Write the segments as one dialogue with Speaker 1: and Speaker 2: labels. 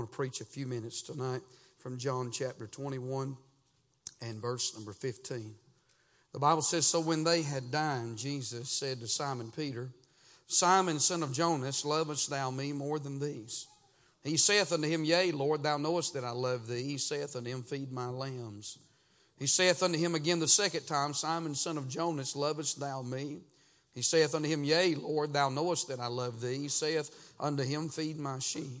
Speaker 1: want to preach a few minutes tonight from John chapter 21 and verse number 15. The Bible says, So when they had dined, Jesus said to Simon Peter, Simon, son of Jonas, lovest thou me more than these? He saith unto him, Yea, Lord, thou knowest that I love thee. He saith unto him, Feed my lambs. He saith unto him again the second time, Simon, son of Jonas, lovest thou me? He saith unto him, Yea, Lord, thou knowest that I love thee. He saith unto him, Feed my sheep.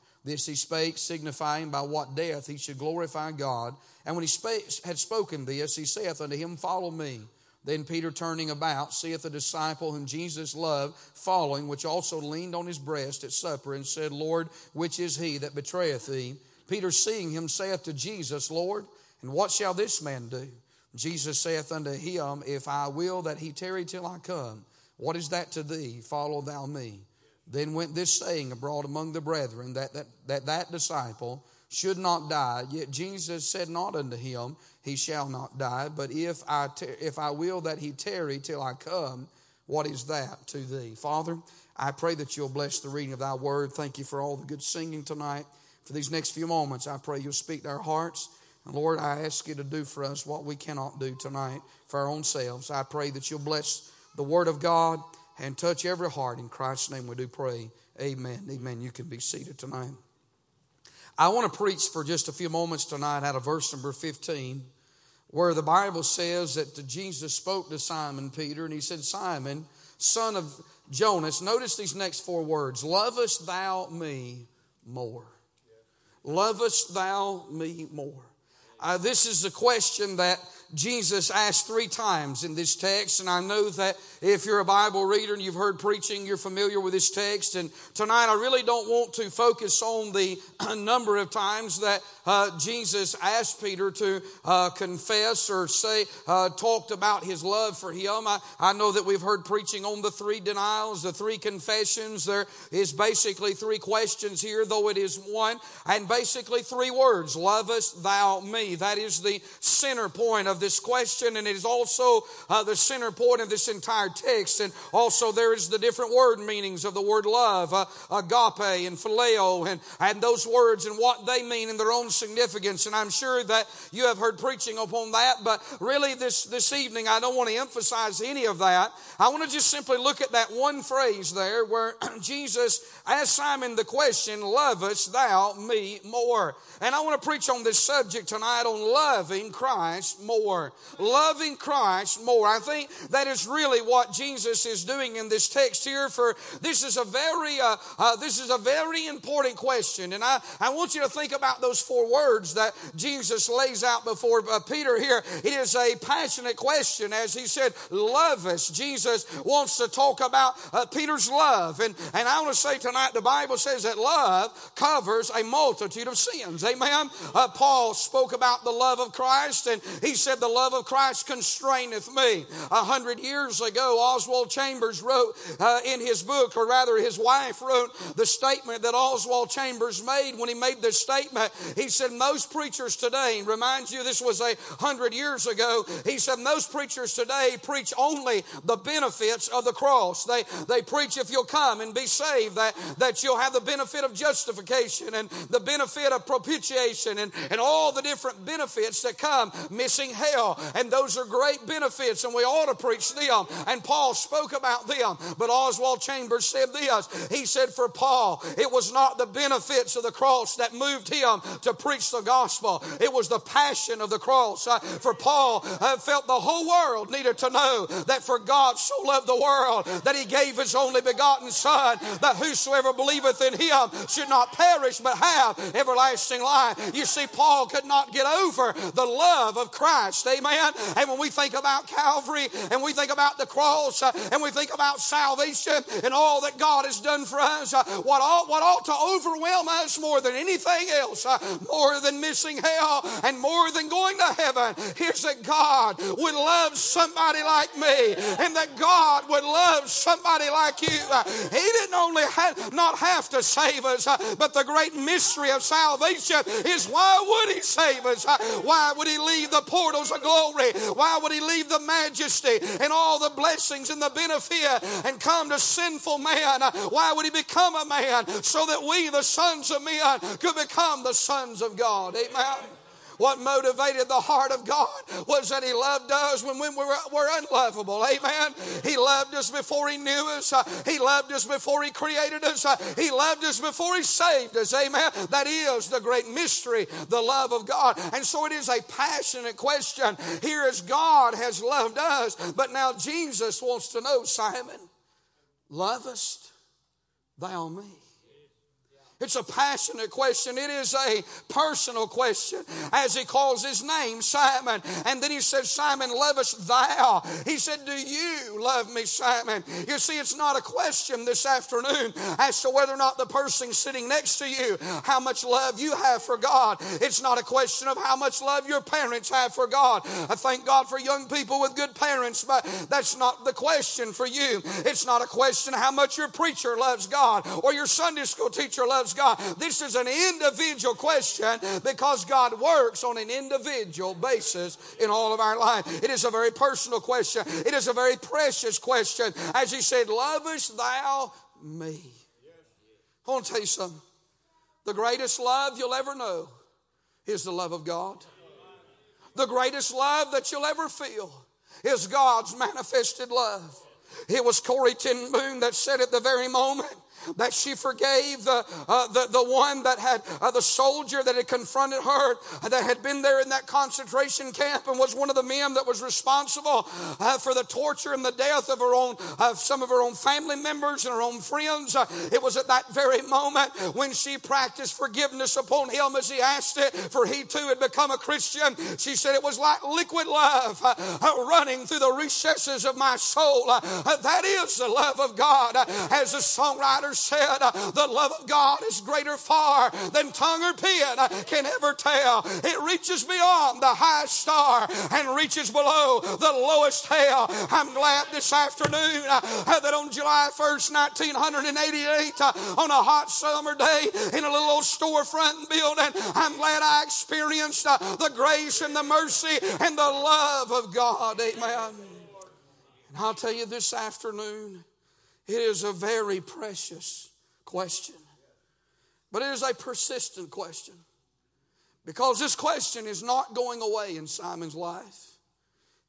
Speaker 1: This he spake, signifying by what death he should glorify God. And when he spake, had spoken this, he saith unto him, Follow me. Then Peter, turning about, seeth a disciple whom Jesus loved, following, which also leaned on his breast at supper, and said, Lord, which is he that betrayeth thee? Peter, seeing him, saith to Jesus, Lord, and what shall this man do? Jesus saith unto him, If I will that he tarry till I come, what is that to thee? Follow thou me. Then went this saying abroad among the brethren that that, that, that disciple should not die. Yet Jesus said not unto him, He shall not die. But if I, if I will that he tarry till I come, what is that to thee? Father, I pray that you'll bless the reading of thy word. Thank you for all the good singing tonight. For these next few moments, I pray you'll speak to our hearts. And Lord, I ask you to do for us what we cannot do tonight for our own selves. I pray that you'll bless the Word of God and touch every heart. In Christ's name we do pray. Amen. Amen. You can be seated tonight. I want to preach for just a few moments tonight out of verse number 15, where the Bible says that Jesus spoke to Simon Peter and he said, Simon, son of Jonas, notice these next four words Lovest thou me more? Lovest thou me more? Uh, this is a question that Jesus asked three times in this text, and I know that if you're a Bible reader and you've heard preaching, you're familiar with this text. And tonight, I really don't want to focus on the number of times that uh, Jesus asked Peter to uh, confess or say, uh, talked about his love for him. I, I know that we've heard preaching on the three denials, the three confessions. There is basically three questions here, though it is one, and basically three words Lovest thou me? That is the center point of this question, and it is also uh, the center point of this entire text. And also, there is the different word meanings of the word love, uh, agape and phileo, and, and those words and what they mean in their own significance. And I'm sure that you have heard preaching upon that, but really, this, this evening, I don't want to emphasize any of that. I want to just simply look at that one phrase there where Jesus asked Simon the question, Lovest thou me more? And I want to preach on this subject tonight on loving Christ more. Loving Christ more. I think that is really what Jesus is doing in this text here. For this is a very, uh, uh, this is a very important question, and I, I want you to think about those four words that Jesus lays out before uh, Peter here. It is a passionate question, as he said, "Love us." Jesus wants to talk about uh, Peter's love, and and I want to say tonight, the Bible says that love covers a multitude of sins. Amen. Uh, Paul spoke about the love of Christ, and he said, "The love of Christ constraineth me." A hundred years ago, Oswald Chambers wrote uh, in his book, or rather, his wife wrote the statement that Oswald Chambers made when he made this statement. He said, Most preachers today, and reminds you this was a hundred years ago, he said, Most preachers today preach only the benefits of the cross. They, they preach if you'll come and be saved, that, that you'll have the benefit of justification and the benefit of propitiation and, and all the different benefits that come, missing hell. And those are great benefits, and we ought to preach them. And Paul spoke about them. But Oswald Chambers said this He said, For Paul, it was not the benefits of the cross that moved him to preach the gospel, it was the passion of the cross. Uh, for Paul uh, felt the whole world needed to know that for God so loved the world that he gave his only begotten Son, that whosoever believeth in him should not perish but have everlasting life. You see, Paul could not get over the love of Christ. Amen. And when we think about Calvary and we think about the cross uh, and we think about salvation and all that God has done for us, uh, what, ought, what ought to overwhelm us more than anything else, uh, more than missing hell and more than going to heaven is that God would love somebody like me and that God would love somebody like you. He didn't only have, not have to save us, but the great mystery of salvation is why would He save us? Why would He leave the portals of glory? Why would He leave the majesty and all the blessings and the benefit and come to sinful man? Why would He become a man so that we, the sons of men, could become the sons of God? Amen. What motivated the heart of God was that He loved us when we were, were unlovable. Amen. He loved us before He knew us. Uh, he loved us before He created us. Uh, he loved us before He saved us. Amen. That is the great mystery, the love of God. And so it is a passionate question. Here is God has loved us, but now Jesus wants to know, Simon, lovest thou me? It's a passionate question. It is a personal question as he calls his name, Simon. And then he says, Simon, lovest thou? He said, Do you love me, Simon? You see, it's not a question this afternoon as to whether or not the person sitting next to you, how much love you have for God. It's not a question of how much love your parents have for God. I thank God for young people with good parents, but that's not the question for you. It's not a question how much your preacher loves God or your Sunday school teacher loves God. This is an individual question because God works on an individual basis in all of our life. It is a very personal question. It is a very precious question. As he said, Lovest thou me? I want to tell you something. The greatest love you'll ever know is the love of God. The greatest love that you'll ever feel is God's manifested love. It was Corrie ten Boom that said at the very moment that she forgave the, uh, the, the one that had, uh, the soldier that had confronted her, uh, that had been there in that concentration camp and was one of the men that was responsible uh, for the torture and the death of her own, of some of her own family members and her own friends. Uh, it was at that very moment when she practiced forgiveness upon him as he asked it, for he too had become a Christian. She said it was like liquid love uh, running through the recesses of my soul. that is the love of God. as the songwriter said, uh, The love of God is greater far than tongue or pen uh, can ever tell. It reaches beyond the highest star and reaches below the lowest hell. I'm glad this afternoon uh, that on July 1st, 1988, on a hot summer day in a little old storefront building, I'm glad I experienced the grace and the mercy and the love of God. Amen. And I'll tell you this afternoon, it is a very precious question, but it is a persistent question because this question is not going away in Simon's life.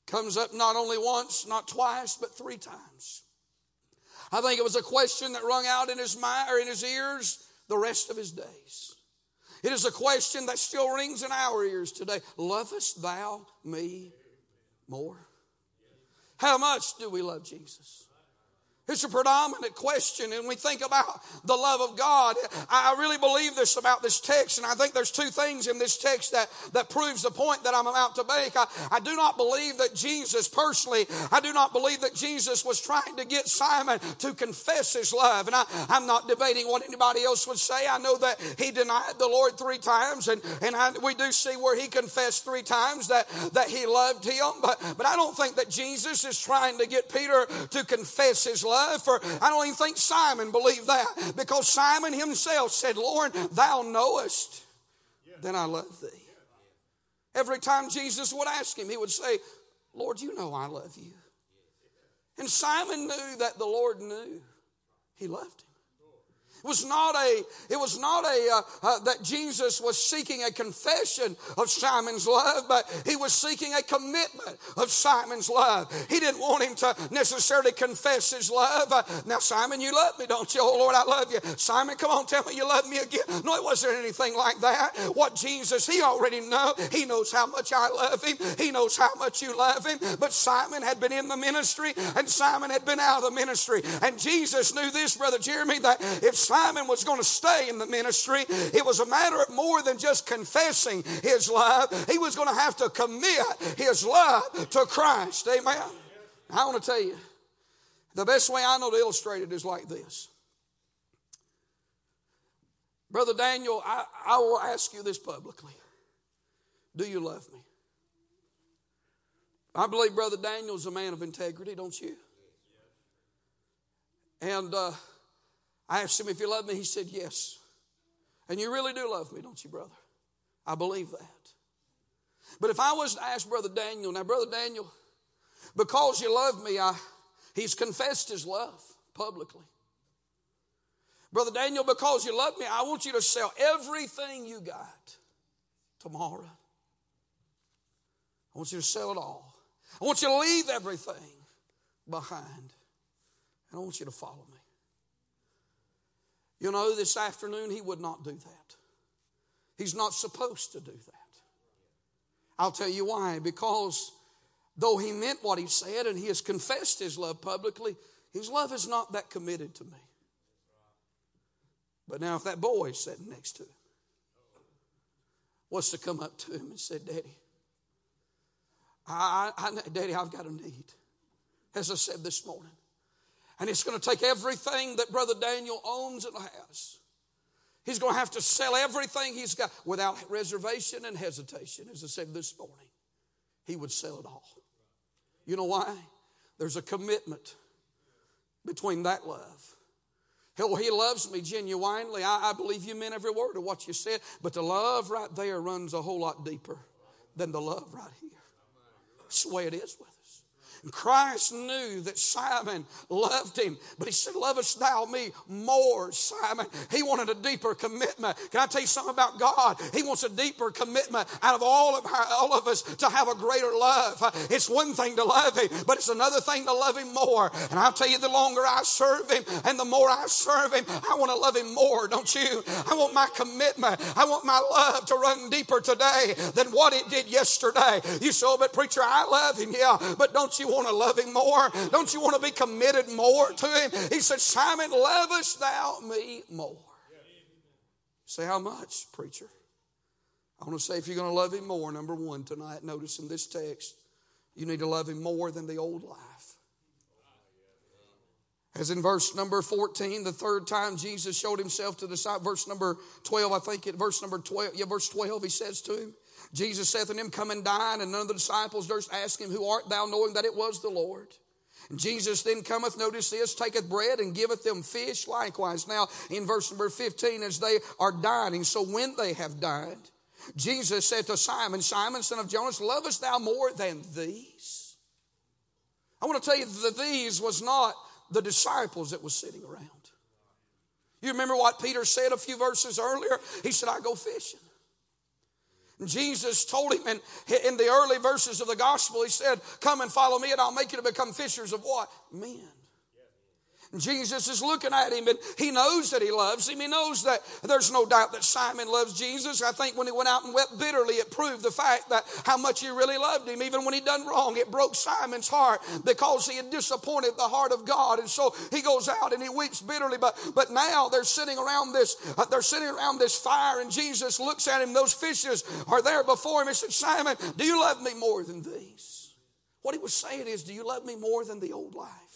Speaker 1: Comes up not only once, not twice, but three times. I think it was a question that rung out in his mind or in his ears the rest of his days. It is a question that still rings in our ears today. Lovest thou me more? How much do we love Jesus? It's a predominant question, and we think about the love of God. I really believe this about this text, and I think there's two things in this text that, that proves the point that I'm about to make. I, I do not believe that Jesus, personally, I do not believe that Jesus was trying to get Simon to confess his love. And I, I'm not debating what anybody else would say. I know that he denied the Lord three times, and, and I, we do see where he confessed three times that, that he loved him. But, but I don't think that Jesus is trying to get Peter to confess his love For I don't even think Simon believed that because Simon himself said, Lord, thou knowest that I love thee. Every time Jesus would ask him, he would say, Lord, you know I love you. And Simon knew that the Lord knew he loved him. It was not a, it was not a, uh, uh, that Jesus was seeking a confession of Simon's love, but he was seeking a commitment of Simon's love. He didn't want him to necessarily confess his love. Uh, now, Simon, you love me, don't you? Oh, Lord, I love you. Simon, come on, tell me you love me again. No, it wasn't anything like that. What Jesus, he already know. He knows how much I love him. He knows how much you love him. But Simon had been in the ministry and Simon had been out of the ministry. And Jesus knew this, Brother Jeremy, that if Simon was going to stay in the ministry, it was a matter of more than just confessing his love. He was going to have to commit his love to Christ. Amen. I want to tell you, the best way I know to illustrate it is like this. Brother Daniel, I, I will ask you this publicly. Do you love me? I believe Brother Daniel's a man of integrity, don't you? And uh, I asked him if he loved me. He said, Yes. And you really do love me, don't you, brother? I believe that. But if I was to ask Brother Daniel, now, Brother Daniel, because you love me, I, he's confessed his love publicly. Brother Daniel, because you love me, I want you to sell everything you got tomorrow. I want you to sell it all. I want you to leave everything behind. And I want you to follow me. You know, this afternoon, he would not do that. He's not supposed to do that. I'll tell you why. Because though he meant what he said and he has confessed his love publicly, his love is not that committed to me. But now, if that boy is sitting next to him was to come up to him and said, Daddy, I, I, Daddy, I've got a need, as I said this morning. And it's going to take everything that Brother Daniel owns and has. He's going to have to sell everything he's got without reservation and hesitation. As I said this morning, he would sell it all. You know why? There's a commitment between that love. Hell, he loves me genuinely. I, I believe you meant every word of what you said, but the love right there runs a whole lot deeper than the love right here. That's the way it is with Christ knew that Simon loved him, but he said, Lovest thou me more, Simon? He wanted a deeper commitment. Can I tell you something about God? He wants a deeper commitment out of all of, our, all of us to have a greater love. It's one thing to love him, but it's another thing to love him more. And I'll tell you, the longer I serve him and the more I serve him, I want to love him more, don't you? I want my commitment, I want my love to run deeper today than what it did yesterday. You so, oh, but preacher, I love him, yeah, but don't you want to love him more? Don't you want to be committed more to him? He said, Simon, lovest thou me more? Say, how much, preacher? I want to say, if you're going to love him more, number one tonight, notice in this text, you need to love him more than the old life. As in verse number 14, the third time Jesus showed himself to the side, verse number 12, I think it, verse number 12, yeah, verse 12, he says to him, Jesus saith unto him, Come and dine. And none of the disciples durst ask him, Who art thou, knowing that it was the Lord? And Jesus then cometh, notice this, taketh bread and giveth them fish likewise. Now, in verse number 15, as they are dining, so when they have dined, Jesus said to Simon, Simon, son of Jonas, lovest thou more than these? I want to tell you that these was not the disciples that was sitting around. You remember what Peter said a few verses earlier? He said, I go fishing. Jesus told him in, in the early verses of the gospel, he said, Come and follow me, and I'll make you to become fishers of what? Men. Jesus is looking at him and he knows that he loves him. He knows that there's no doubt that Simon loves Jesus. I think when he went out and wept bitterly, it proved the fact that how much he really loved him. Even when he done wrong, it broke Simon's heart because he had disappointed the heart of God. And so he goes out and he weeps bitterly. But, but now they're sitting around this, uh, they're sitting around this fire and Jesus looks at him. Those fishes are there before him. He said, Simon, do you love me more than these? What he was saying is, do you love me more than the old life?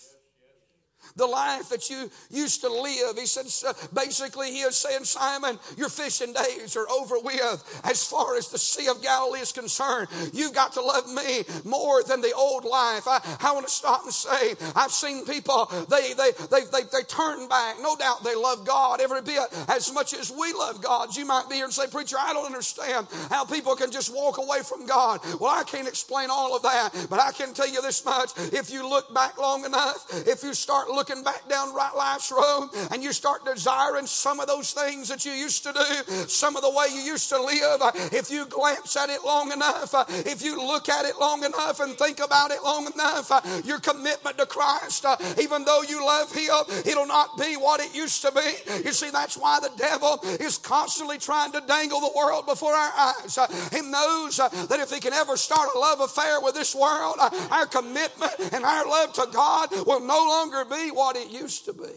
Speaker 1: The life that you used to live. He said, basically, he is saying, Simon, your fishing days are over with. As far as the Sea of Galilee is concerned, you've got to love me more than the old life. I, I want to stop and say, I've seen people, they, they, they, they, they turn back. No doubt they love God every bit as much as we love God. You might be here and say, Preacher, I don't understand how people can just walk away from God. Well, I can't explain all of that, but I can tell you this much. If you look back long enough, if you start looking looking back down right life's road and you start desiring some of those things that you used to do, some of the way you used to live, if you glance at it long enough, if you look at it long enough and think about it long enough, your commitment to Christ, even though you love Him, it'll not be what it used to be. You see, that's why the devil is constantly trying to dangle the world before our eyes. He knows that if he can ever start a love affair with this world, our commitment and our love to God will no longer be what it used to be.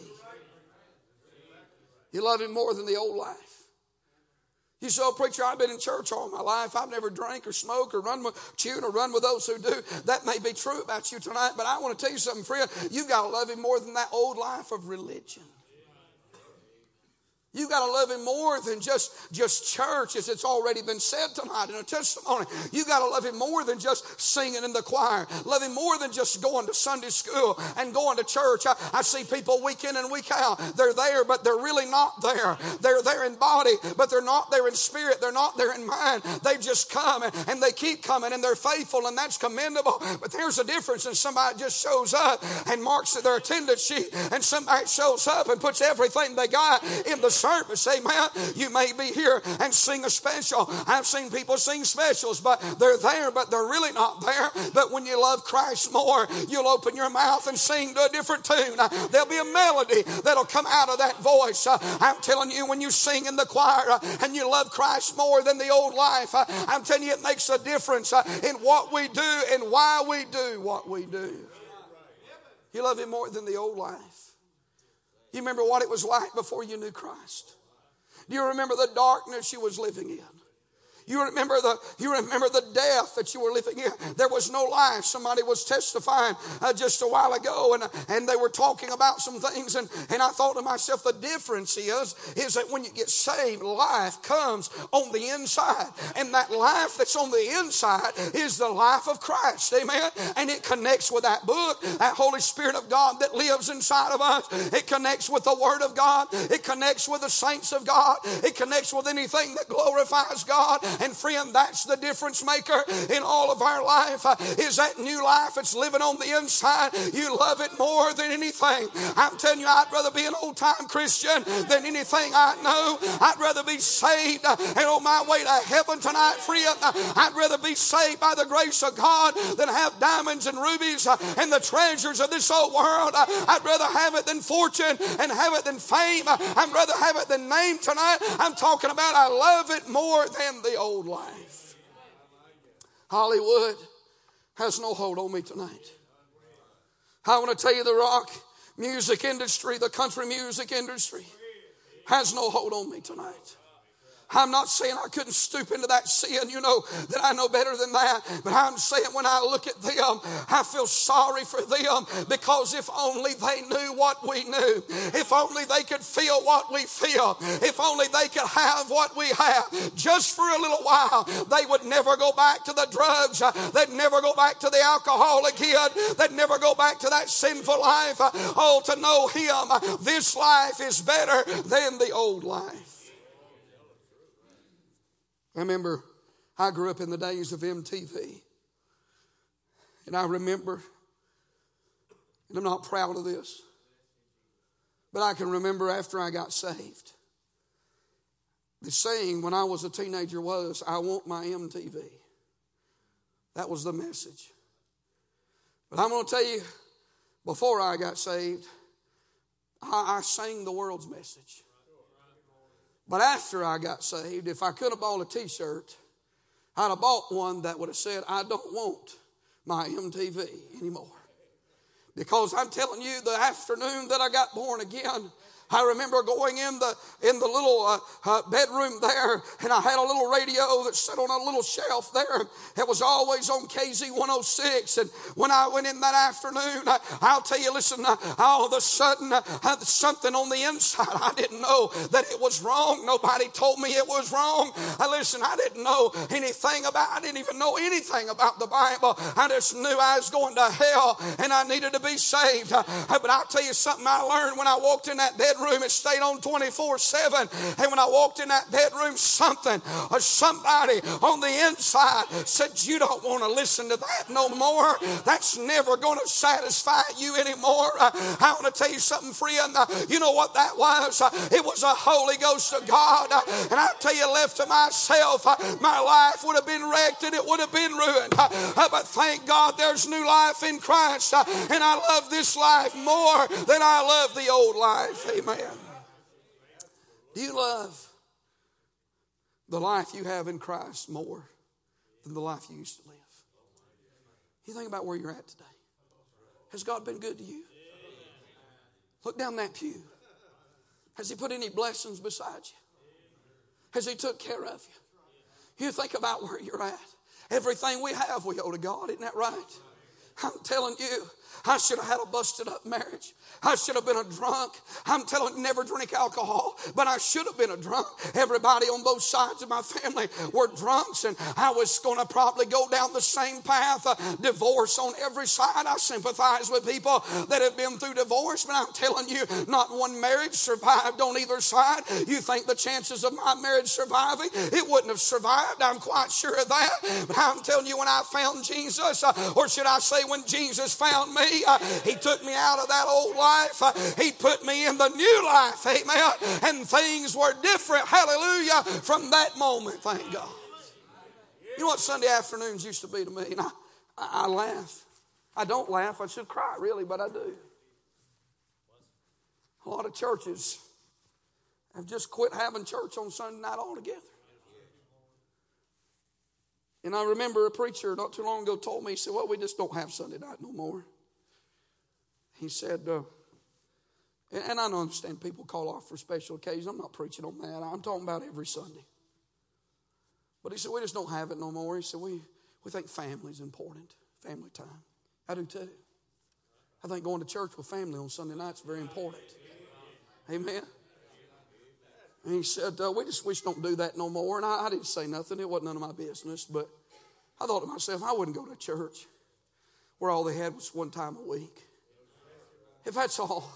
Speaker 1: You love Him more than the old life. You say, oh, preacher, I've been in church all my life. I've never drank or smoked or run with chewed or run with those who do. That may be true about you tonight, but I want to tell you something, friend. You've got to love Him more than that old life of religion. You got to love him more than just, just church, as it's already been said tonight in a testimony. You got to love him more than just singing in the choir. Love him more than just going to Sunday school and going to church. I, I see people week in and week out. They're there, but they're really not there. They're there in body, but they're not there in spirit. They're not there in mind. They just come and, and they keep coming and they're faithful, and that's commendable. But there's a difference in somebody just shows up and marks their attendance sheet, and somebody shows up and puts everything they got in the service. Amen. You may be here and sing a special. I've seen people sing specials, but they're there, but they're really not there. But when you love Christ more, you'll open your mouth and sing to a different tune. Uh, there'll be a melody that'll come out of that voice. Uh, I'm telling you, when you sing in the choir uh, and you love Christ more than the old life, I'm telling you, it makes a difference in what we do and why we do what we do. You love Him more than the old life. You remember what it was like before you knew Christ. Do you remember the darkness you was living in? You remember the you remember the death that you were living in. There was no life. Somebody was testifying uh, just a while ago, and and they were talking about some things, and and I thought to myself, the difference is is that when you get saved, life comes on the inside, and that life that's on the inside is the life of Christ. Amen. And it connects with that book, that Holy Spirit of God that lives inside of us. It connects with the Word of God. It connects with the saints of God. It connects with anything that glorifies God. And friend, that's the difference maker in all of our life uh, is that new life It's living on the inside. You love it more than anything. I'm telling you, I'd rather be an old time Christian than anything I know. I'd rather be saved uh, and on my way to heaven tonight, friend. Uh, I'd rather be saved by the grace of God than have diamonds and rubies and the treasures of this old world. I'd rather have it than fortune and have it than fame. I'd rather have it than name tonight. I'm talking about I love it more than the old life. Hollywood has no hold on me tonight. I want to tell you the rock music industry, the country music industry, has no hold on me tonight. I'm not saying I couldn't stoop into that sin, you know, that I know better than that. But I'm saying when I look at them, I feel sorry for them because if only they knew what we knew, if only they could feel what we feel, if only they could have what we have just for a little while, they would never go back to the drugs. They'd never go back to the alcohol again. They'd never go back to that sinful life. Oh, to know Him, this life is better than the old life. I remember I grew up in the days of MTV. And I remember, and I'm not proud of this, but I can remember after I got saved, the saying when I was a teenager was, I want my MTV. That was the message. But I'm going to tell you, before I got saved, I, I sang the world's message. But after I got saved, if I could have bought a t shirt, I'd have bought one that would have said, I don't want my MTV anymore. Because I'm telling you, the afternoon that I got born again, I remember going in the in the little uh, uh, bedroom there, and I had a little radio that sat on a little shelf there. It was always on KZ 106. And when I went in that afternoon, I, will tell you, listen, uh, all of a sudden, uh, something on the inside, I didn't know that it was wrong. Nobody told me it was wrong. I listen, I didn't know anything about. I didn't even know anything about the Bible. I just knew I was going to hell, and I needed to be saved. Uh, but I'll tell you something I learned when I walked in that bedroom bedroom. It stayed on 24 7. And when I walked in that bedroom, something or somebody on the inside said, You don't want to listen to that no more. That's never going to satisfy you anymore. Uh, I want to tell you something, friend. Uh, you know what that was? Uh, it was a Holy Ghost of God. And I tell you, left to myself, my life would have been wrecked and it would have been ruined. But thank God there's new life in Christ. And I love this life more than I love the old life. Amen. Do you love the life you have in Christ more than the life you used to live? You think about where you're at today. Has God been good to you? Look down that pew. Has He put any blessings beside you? Has He took care of you? You think about where you're at. Everything we have, we owe to God. Isn't that right? I'm telling you, I should have had a busted up marriage. I should have been a drunk. I'm telling never drink alcohol, but I should have been a drunk. Everybody on both sides of my family were drunks, and I was going to probably go down the same path. Uh, divorce on every side. I sympathize with people that have been through divorce, but I'm telling you, not one marriage survived on either side. You think the chances of my marriage surviving? It wouldn't have survived. I'm quite sure of that. But I'm telling you, when I found Jesus, uh, or should I say, when Jesus found me, uh, He took me out of that old life. Uh, he put me in the new life. Amen. And things were different. Hallelujah. From that moment, thank God. You know what Sunday afternoons used to be to me? And I, I, I laugh. I don't laugh. I should cry, really, but I do. A lot of churches have just quit having church on Sunday night altogether. And I remember a preacher not too long ago told me, he said, Well, we just don't have Sunday night no more. He said, uh, and I don't understand people call off for special occasions. I'm not preaching on that. I'm talking about every Sunday. But he said, We just don't have it no more. He said, We, we think family's important, family time. I do too. I think going to church with family on Sunday night is very important. Amen. And he said, uh, We just we don't do that no more. And I, I didn't say nothing. It wasn't none of my business. But I thought to myself, I wouldn't go to church where all they had was one time a week. If that's all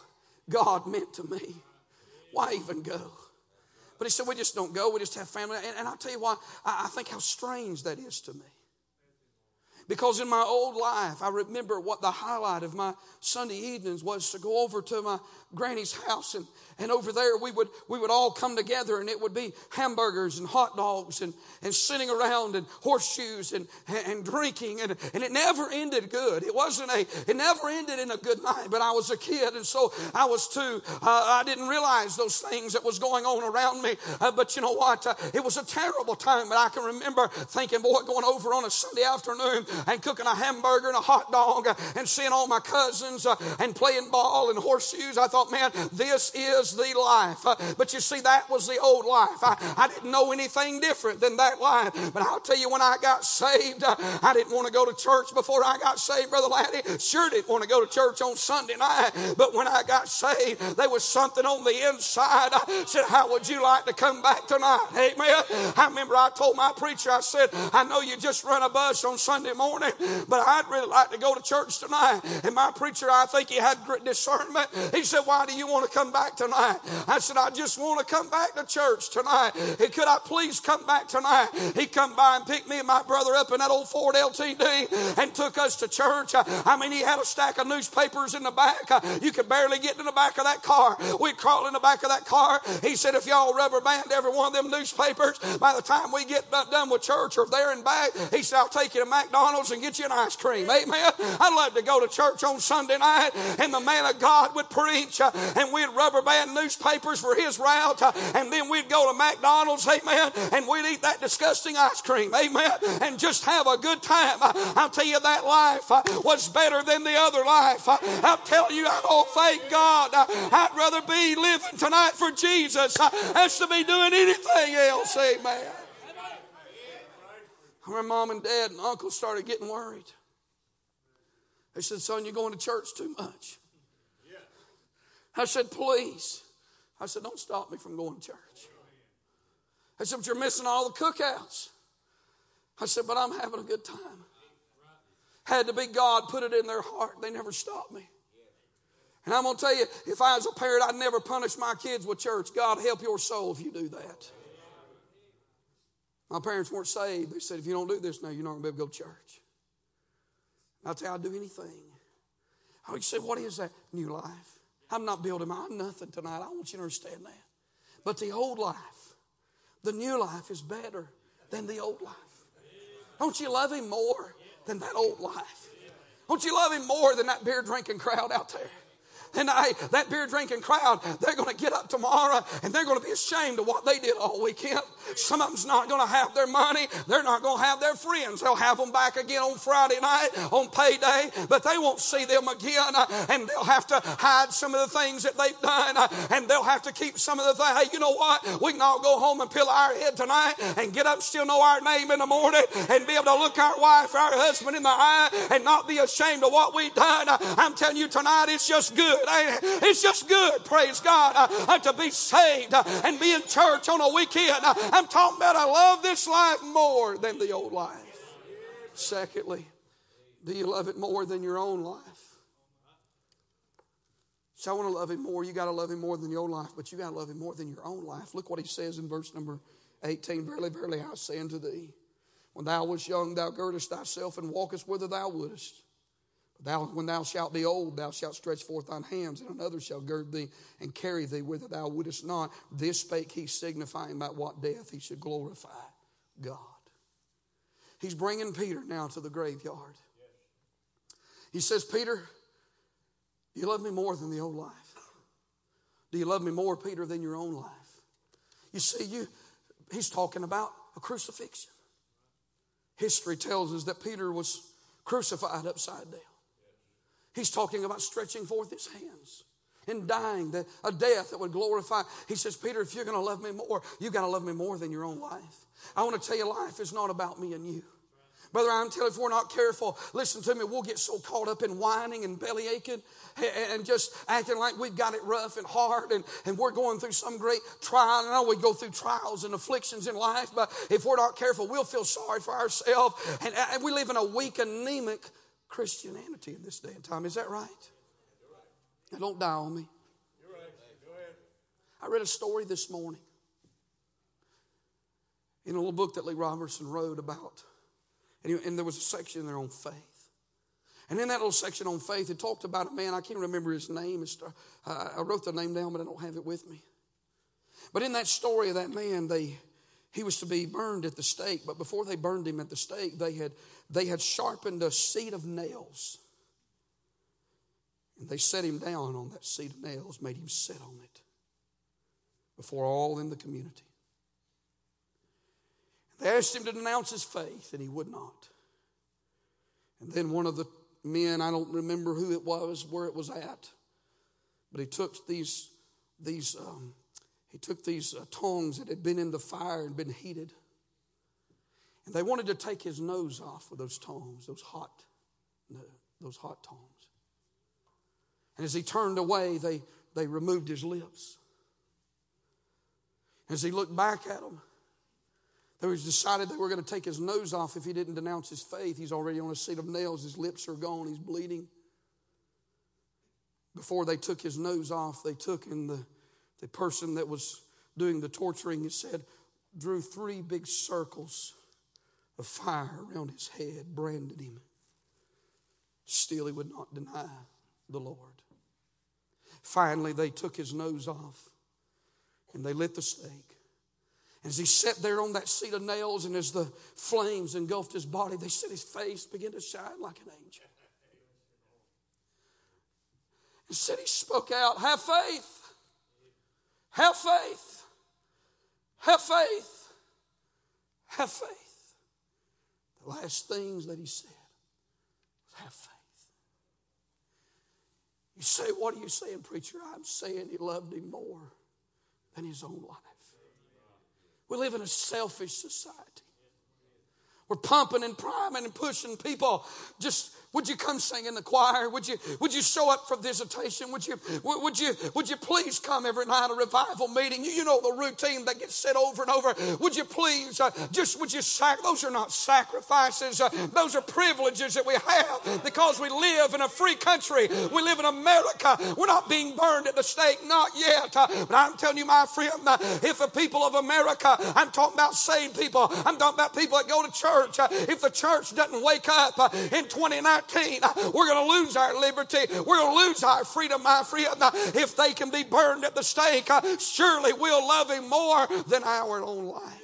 Speaker 1: God meant to me, why even go? But he said, We just don't go, we just have family. And, and I'll tell you why, I, I think how strange that is to me. Because in my old life, I remember what the highlight of my Sunday evenings was to go over to my granny's house and, and over there we would we would all come together and it would be hamburgers and hot dogs and, and sitting around and horseshoes and, and, and drinking and, and it never ended good. It wasn't a it never ended in a good night but i was a kid and so i was too uh, i didn't realize those things that was going on around me. Uh, but you know what? Uh, it was a terrible time but i can remember thinking boy going over on a sunday afternoon and cooking a hamburger and a hot dog uh, and seeing all my cousins uh, and playing ball and horseshoes i thought man this is the life. Uh, but you see, that was the old life. I, I didn't know anything different than that life. But I'll tell you, when I got saved, I didn't want to go to church before I got saved, Brother Laddie. Sure didn't want to go to church on Sunday night. But when I got saved, there was something on the inside. I said, How would you like to come back tonight? Amen. I remember I told my preacher, I said, I know you just run a bus on Sunday morning, but I'd really like to go to church tonight. And my preacher, I think he had great discernment. He said, Why do you want to come back tonight? tonight. I said, I just want to come back to church tonight. And could I please come back tonight? He come by and picked me and my brother up in that old Ford LTD and took us to church. I mean, he had a stack of newspapers in the back. You could barely get in the back of that car. We'd crawl in the back of that car. He said, if y'all rubber band every one of them newspapers, by the time we get done with church or there and back, he said, I'll take you to McDonald's and get you an ice cream. Amen. I'd love to go to church on Sunday night and the man of God would preach and we'd rubber band newspapers for his route, uh, and then we'd go to McDonald's, amen, and we'd eat that disgusting ice cream, amen, and just have a good time. Uh, I'll tell you, that life uh, was better than the other life. I'm telling you, don't thank God. I'd rather be living tonight for Jesus as to be doing anything else, amen. Where mom and dad and uncle started getting worried. They said, Son, you're going to church too much. I said, Please. I said, Don't stop me from going to church. I said, But you're missing all the cookouts. I said, But I'm having a good time. Had to be God put it in their heart. They never stopped me. And I'm going to tell you, if I was a parent, I'd never punish my kids with church. God help your soul if you do that. My parents weren't saved. They said, if you don't do this now, you're not going to be able to go to church. I'll tell you, I'd do anything. I would say, what is that? New life. I'm not building my nothing tonight. I want you to understand that. But the old life, the new life is better than the old life. Don't you love him more than that old life? Don't you love him more than that beer drinking crowd out there? And that beer drinking crowd, they're going to get up tomorrow and they're going to be ashamed of what they did all weekend. Some of them's not going to have their money. They're not going to have their friends. They'll have them back again on Friday night, on payday, but they won't see them again. And they'll have to hide some of the things that they've done. And they'll have to keep some of the things. Hey, you know what? We can all go home and pillow our head tonight and get up, still know our name in the morning and be able to look our wife, our husband in the eye and not be ashamed of what we've done. I'm telling you tonight, it's just good. It's just good, praise God, uh, to be saved and be in church on a weekend. I'm talking about I love this life more than the old life. Secondly, do you love it more than your own life? So I want to love him more. You got to love him more than your own life, but you got to love him more than your own life. Look what he says in verse number 18. Verily, verily, I say unto thee, when thou wast young, thou girdest thyself and walkest whither thou wouldest. Thou, when thou shalt be old, thou shalt stretch forth thine hands, and another shall gird thee and carry thee whither thou wouldest not. This spake he, signifying by what death he should glorify God. He's bringing Peter now to the graveyard. He says, Peter, do you love me more than the old life? Do you love me more, Peter, than your own life? You see, you, he's talking about a crucifixion. History tells us that Peter was crucified upside down. He's talking about stretching forth his hands and dying, the, a death that would glorify. He says, Peter, if you're going to love me more, you got to love me more than your own life. I want to tell you, life is not about me and you. Brother, I'm telling you, if we're not careful, listen to me, we'll get so caught up in whining and belly aching and just acting like we've got it rough and hard and, and we're going through some great trial. I know we go through trials and afflictions in life, but if we're not careful, we'll feel sorry for ourselves. And, and we live in a weak, anemic Christianity in this day and time. Is that right? Now, don't die on me. I read a story this morning in a little book that Lee Roberson wrote about and, he, and there was a section there on faith. And in that little section on faith, it talked about a man, I can't remember his name. Uh, I wrote the name down, but I don't have it with me. But in that story of that man, they, he was to be burned at the stake. But before they burned him at the stake, they had, they had sharpened a seat of nails. And they set him down on that seat of nails, made him sit on it before all in the community. They asked him to denounce his faith, and he would not. And then one of the men, I don't remember who it was, where it was at, but he took these, these um, he took these uh, tongs that had been in the fire and been heated. And they wanted to take his nose off with those tongs, those hot, those hot tongs. And as he turned away, they, they removed his lips. As he looked back at them, they decided they were going to take his nose off if he didn't denounce his faith. He's already on a seat of nails. His lips are gone. He's bleeding. Before they took his nose off, they took in the, the person that was doing the torturing, it said, drew three big circles of fire around his head, branded him. Still, he would not deny the Lord. Finally, they took his nose off and they lit the stake. And as he sat there on that seat of nails and as the flames engulfed his body, they said his face began to shine like an angel. And said he spoke out, Have faith. Have faith. Have faith. Have faith. The last things that he said was have faith. You say, What are you saying, preacher? I'm saying he loved him more than his own life. We live in a selfish society. We're pumping and priming and pushing people just would you come sing in the choir? Would you, would you show up for visitation? Would you, would you, would you please come every night a revival meeting? You, you know the routine that gets said over and over. Would you please uh, just, would you sac, those are not sacrifices. Uh, those are privileges that we have because we live in a free country. We live in America. We're not being burned at the stake, not yet. Uh, but I'm telling you, my friend, uh, if the people of America, I'm talking about saved people, I'm talking about people that go to church. Uh, if the church doesn't wake up uh, in 2019, 19, we're going to lose our liberty. We're going to lose our freedom, my friend. If they can be burned at the stake, uh, surely we'll love Him more than our own life.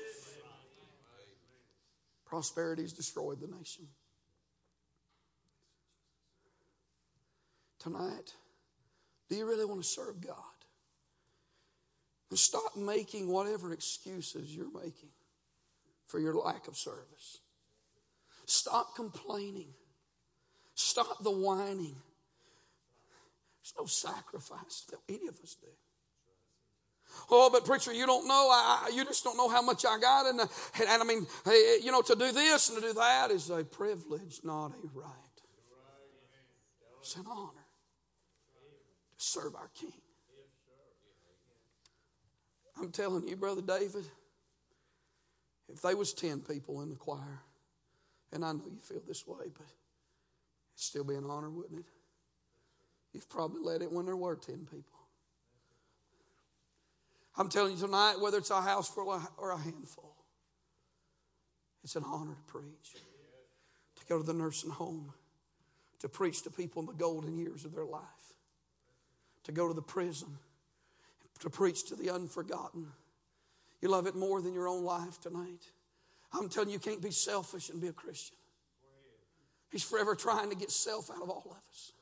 Speaker 1: Prosperity has destroyed the nation. Tonight, Do you really want to serve God? And stop making whatever excuses you're making for your lack of service. Stop complaining. Stop the whining. There's no sacrifice that any of us do. Oh, but preacher, you don't know. I, you just don't know how much I got. And, and, and I mean, you know, to do this and to do that is a privilege, not a right. It's an honor to serve our King. I'm telling you, Brother David, if there was 10 people in the choir, and I know you feel this way, but still be an honor, wouldn't it? You've probably led it when there were 10 people. I'm telling you tonight, whether it's a house full or a handful, it's an honor to preach, to go to the nursing home, to preach to people in the golden years of their life, to go to the prison, to preach to the unforgotten. You love it more than your own life tonight. I'm telling you, you can't be selfish and be a Christian. He's forever trying to get self out of all of us.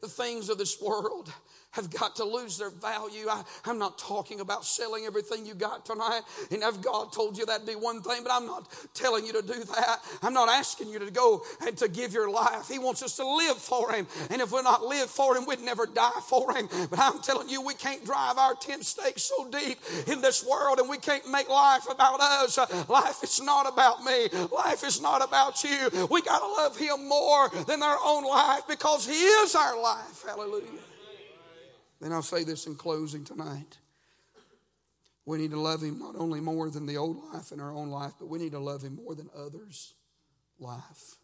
Speaker 1: The things of this world have got to lose their value. I, am not talking about selling everything you got tonight. And if God told you that'd be one thing, but I'm not telling you to do that. I'm not asking you to go and to give your life. He wants us to live for Him. And if we're not live for Him, we'd never die for Him. But I'm telling you, we can't drive our tent stakes so deep in this world and we can't make life about us. Life is not about me. Life is not about you. We got to love Him more than our own life because He is our life life. Hallelujah. Then I'll say this in closing tonight. We need to love Him not only more than the old life in our own life, but we need to love Him more than others' life.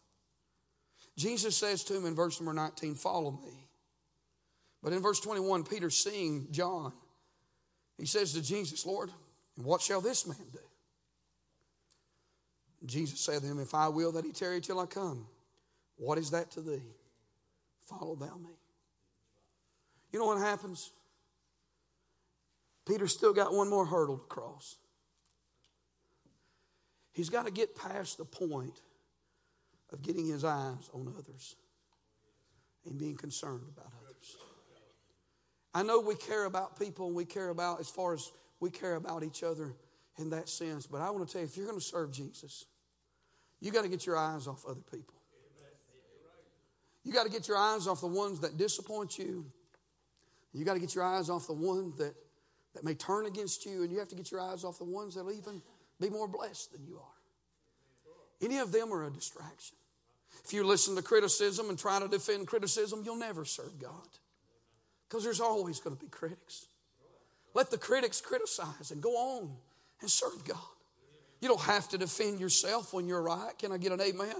Speaker 1: Jesus says to him in verse number 19, Follow me. But in verse 21, Peter seeing John, he says to Jesus, Lord, what shall this man do? Jesus said to him, If I will that he tarry till I come, what is that to thee? Follow thou me. You know what happens? Peter still got one more hurdle to cross. He's got to get past the point of getting his eyes on others and being concerned about others. I know we care about people and we care about as far as we care about each other in that sense, but I want to tell you if you're going to serve Jesus, you got to get your eyes off other people. You got to get your eyes off the ones that disappoint you. You got to get your eyes off the one that, that may turn against you, and you have to get your eyes off the ones that'll even be more blessed than you are. Any of them are a distraction. If you listen to criticism and try to defend criticism, you'll never serve God because there's always going to be critics. Let the critics criticize and go on and serve God. You don't have to defend yourself when you're right. Can I get an amen?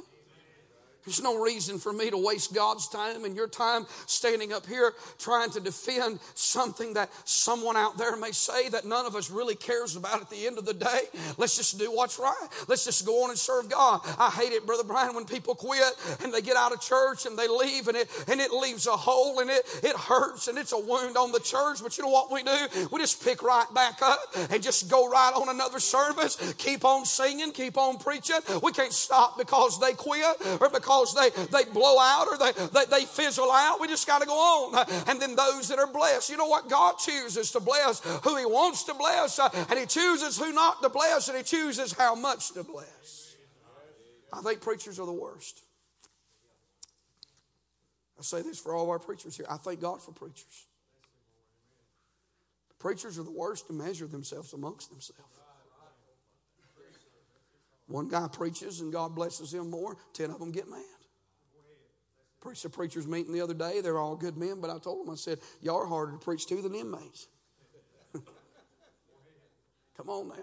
Speaker 1: There's no reason for me to waste God's time and your time standing up here trying to defend something that someone out there may say that none of us really cares about at the end of the day. Let's just do what's right. Let's just go on and serve God. I hate it, Brother Brian, when people quit and they get out of church and they leave and it and it leaves a hole and it it hurts and it's a wound on the church. But you know what we do? We just pick right back up and just go right on another service. Keep on singing, keep on preaching. We can't stop because they quit or because because they, they blow out or they, they, they fizzle out. We just got to go on. And then those that are blessed, you know what? God chooses to bless who He wants to bless, uh, and He chooses who not to bless, and He chooses how much to bless. I think preachers are the worst. I say this for all our preachers here. I thank God for preachers. Preachers are the worst to measure themselves amongst themselves. One guy preaches and God blesses him more, ten of them get mad. Preached a preacher's meeting the other day. They're all good men, but I told them, I said, Y'all are harder to preach to than inmates. Come on now.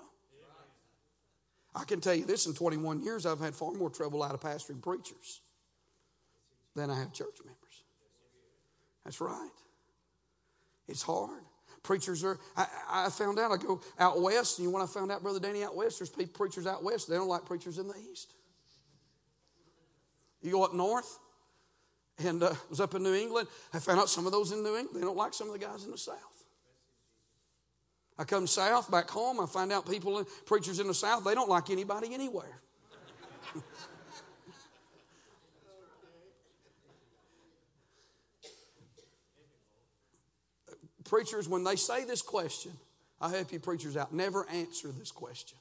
Speaker 1: I can tell you this in 21 years, I've had far more trouble out of pastoring preachers than I have church members. That's right. It's hard. Preachers are, I, I, found out, I go out west, and when I found out, Brother Danny, out west, there's preachers out west, they don't like preachers in the east. You go up north, and uh, was up in New England, I found out some of those in New England, they don't like some of the guys in the south. I come south, back home, I find out people, preachers in the south, they don't like anybody anywhere. Preachers, when they say this question, I help you preachers out, never answer this question.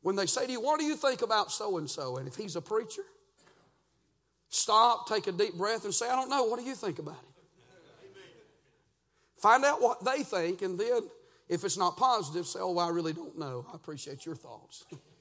Speaker 1: When they say to you, What do you think about so and so? And if he's a preacher, stop, take a deep breath, and say, I don't know. What do you think about it? Find out what they think, and then if it's not positive, say, Oh, well, I really don't know. I appreciate your thoughts.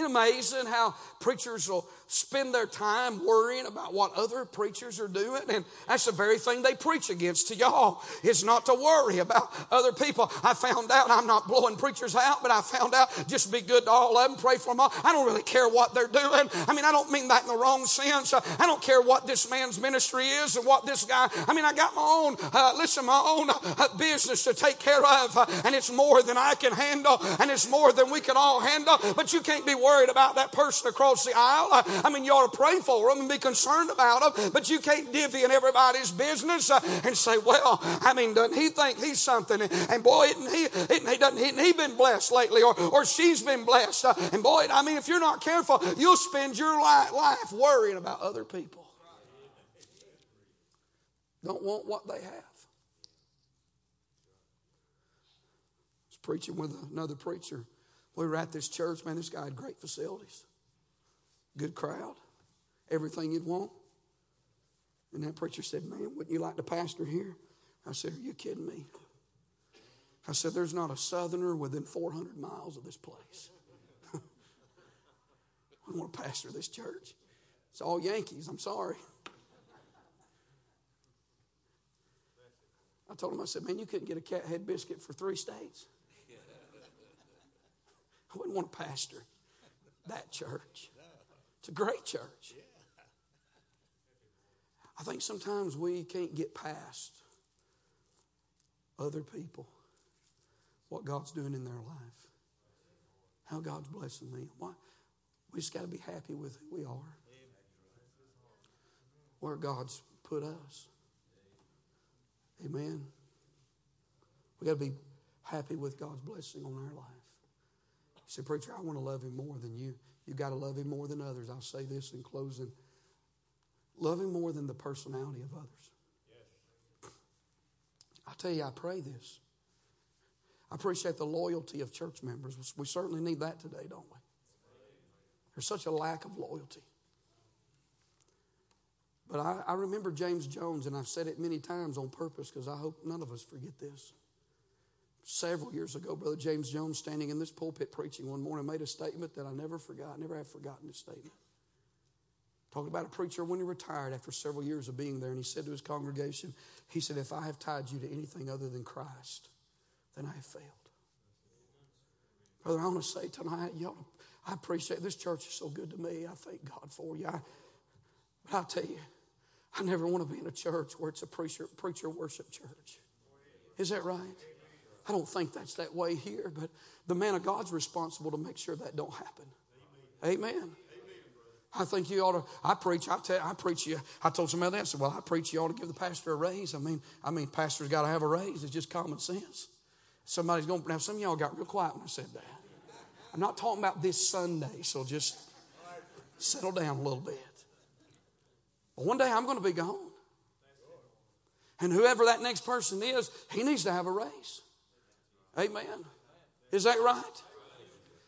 Speaker 1: Isn't amazing how preachers will spend their time worrying about what other preachers are doing? And that's the very thing they preach against to y'all is not to worry about other people. I found out I'm not blowing preachers out, but I found out just be good to all of them, pray for them all. I don't really care what they're doing. I mean, I don't mean that in the wrong sense. I don't care what this man's ministry is and what this guy, I mean, I got my own, uh, listen, my own uh, business to take care of, uh, and it's more than I can handle, and it's more than we can all handle, but you can't be worried worried about that person across the aisle. I mean, you ought to pray for them and be concerned about them, but you can't divvy in everybody's business uh, and say, well, I mean, doesn't he think he's something? And boy, isn't he, isn't he, doesn't he, he been blessed lately or, or she's been blessed? Uh, and boy, I mean, if you're not careful, you'll spend your life worrying about other people. Don't want what they have. Preaching with another preacher we were at this church, man, this guy had great facilities, good crowd, everything you'd want. And that preacher said, Man, wouldn't you like to pastor here? I said, Are you kidding me? I said, There's not a southerner within 400 miles of this place. I want to pastor this church. It's all Yankees. I'm sorry. I told him, I said, Man, you couldn't get a cat head biscuit for three states. I wouldn't want to pastor that church. It's a great church. I think sometimes we can't get past other people, what God's doing in their life, how God's blessing them. Why? We just got to be happy with who we are, where God's put us. Amen. We got to be happy with God's blessing on our life said, Preacher, I want to love him more than you. You've got to love him more than others. I'll say this in closing love him more than the personality of others. Yes. I tell you, I pray this. I appreciate the loyalty of church members. We certainly need that today, don't we? There's such a lack of loyalty. But I, I remember James Jones, and I've said it many times on purpose because I hope none of us forget this several years ago, Brother James Jones, standing in this pulpit preaching one morning, made a statement that I never forgot, never have forgotten this statement. Talking about a preacher when he retired after several years of being there, and he said to his congregation, he said, If I have tied you to anything other than Christ, then I have failed. Brother, I want to say tonight, y'all, I appreciate this church is so good to me. I thank God for you. I, but I'll tell you, I never want to be in a church where it's a preacher, preacher worship church. Is that right? I don't think that's that way here, but the man of God's responsible to make sure that don't happen. Amen. Amen. I think you ought to. I preach. I tell. I preach you. I told somebody else. I said, "Well, I preach. You ought to give the pastor a raise." I mean, I mean, pastor's got to have a raise. It's just common sense. Somebody's going. Now, some of y'all got real quiet when I said that. I'm not talking about this Sunday, so just settle down a little bit. But one day I'm going to be gone, and whoever that next person is, he needs to have a raise. Amen. Is that right?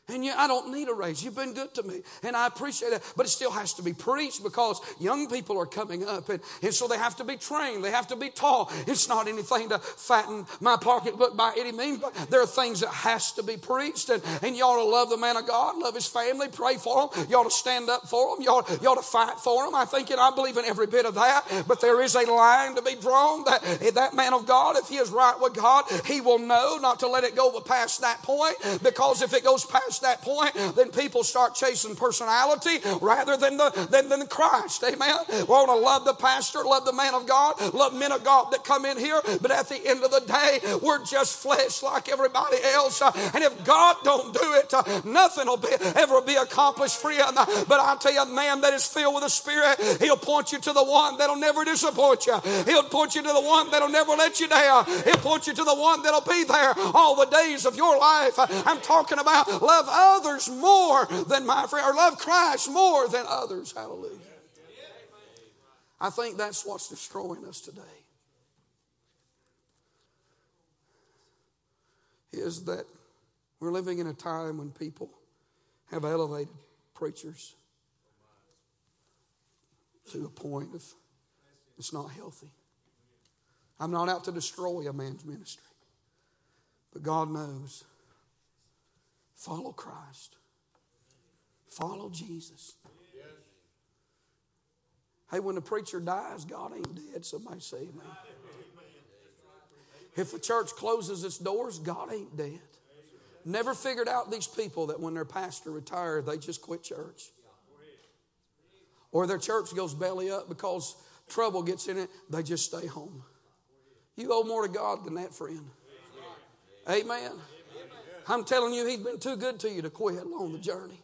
Speaker 1: And yeah, I don't need a raise. You've been good to me. And I appreciate that. But it still has to be preached because young people are coming up. And, and so they have to be trained. They have to be taught. It's not anything to fatten my pocketbook by any means. But there are things that has to be preached. And, and you ought to love the man of God, love his family, pray for him. You ought to stand up for him. You ought, you ought to fight for him. I think and I believe in every bit of that. But there is a line to be drawn that that man of God, if he is right with God, he will know not to let it go past that point. Because if it goes past that point, then people start chasing personality rather than the than, than Christ. Amen. We want to love the pastor, love the man of God, love men of God that come in here, but at the end of the day, we're just flesh like everybody else. And if God don't do it, nothing will be, ever be accomplished, for friend. But I tell you, a man that is filled with the Spirit, he'll point you to the one that'll never disappoint you. He'll point you to the one that'll never let you down. He'll point you to the one that'll be there all the days of your life. I'm talking about love love others more than my friend, or love Christ more than others. Hallelujah. I think that's what's destroying us today. Is that we're living in a time when people have elevated preachers to a point of it's not healthy. I'm not out to destroy a man's ministry, but God knows Follow Christ, follow Jesus. Hey, when the preacher dies, God ain't dead. Somebody say amen. If the church closes its doors, God ain't dead. Never figured out these people that when their pastor retired, they just quit church. Or their church goes belly up because trouble gets in it, they just stay home. You owe more to God than that, friend. Amen. I'm telling you, He's been too good to you to quit along the journey.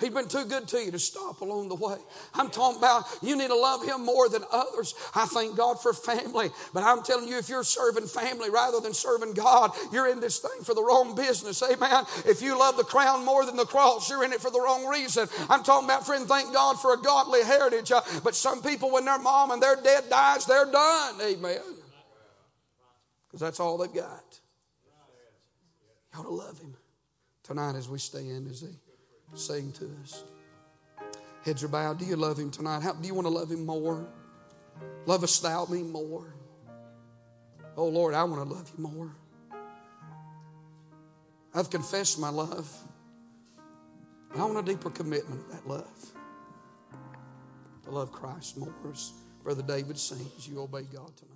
Speaker 1: He's been too good to you to stop along the way. I'm talking about you need to love Him more than others. I thank God for family, but I'm telling you, if you're serving family rather than serving God, you're in this thing for the wrong business. Amen. If you love the crown more than the cross, you're in it for the wrong reason. I'm talking about, friend, thank God for a godly heritage. Uh, but some people, when their mom and their dad dies, they're done. Amen. Because that's all they've got. You ought to love Him tonight as we stand, as He saying to us. Heads are bowed. Do you love Him tonight? How, do you want to love Him more? Lovest thou me more? Oh Lord, I want to love you more. I've confessed my love. I want a deeper commitment of that love. To love Christ more. As Brother David sings, you obey God tonight.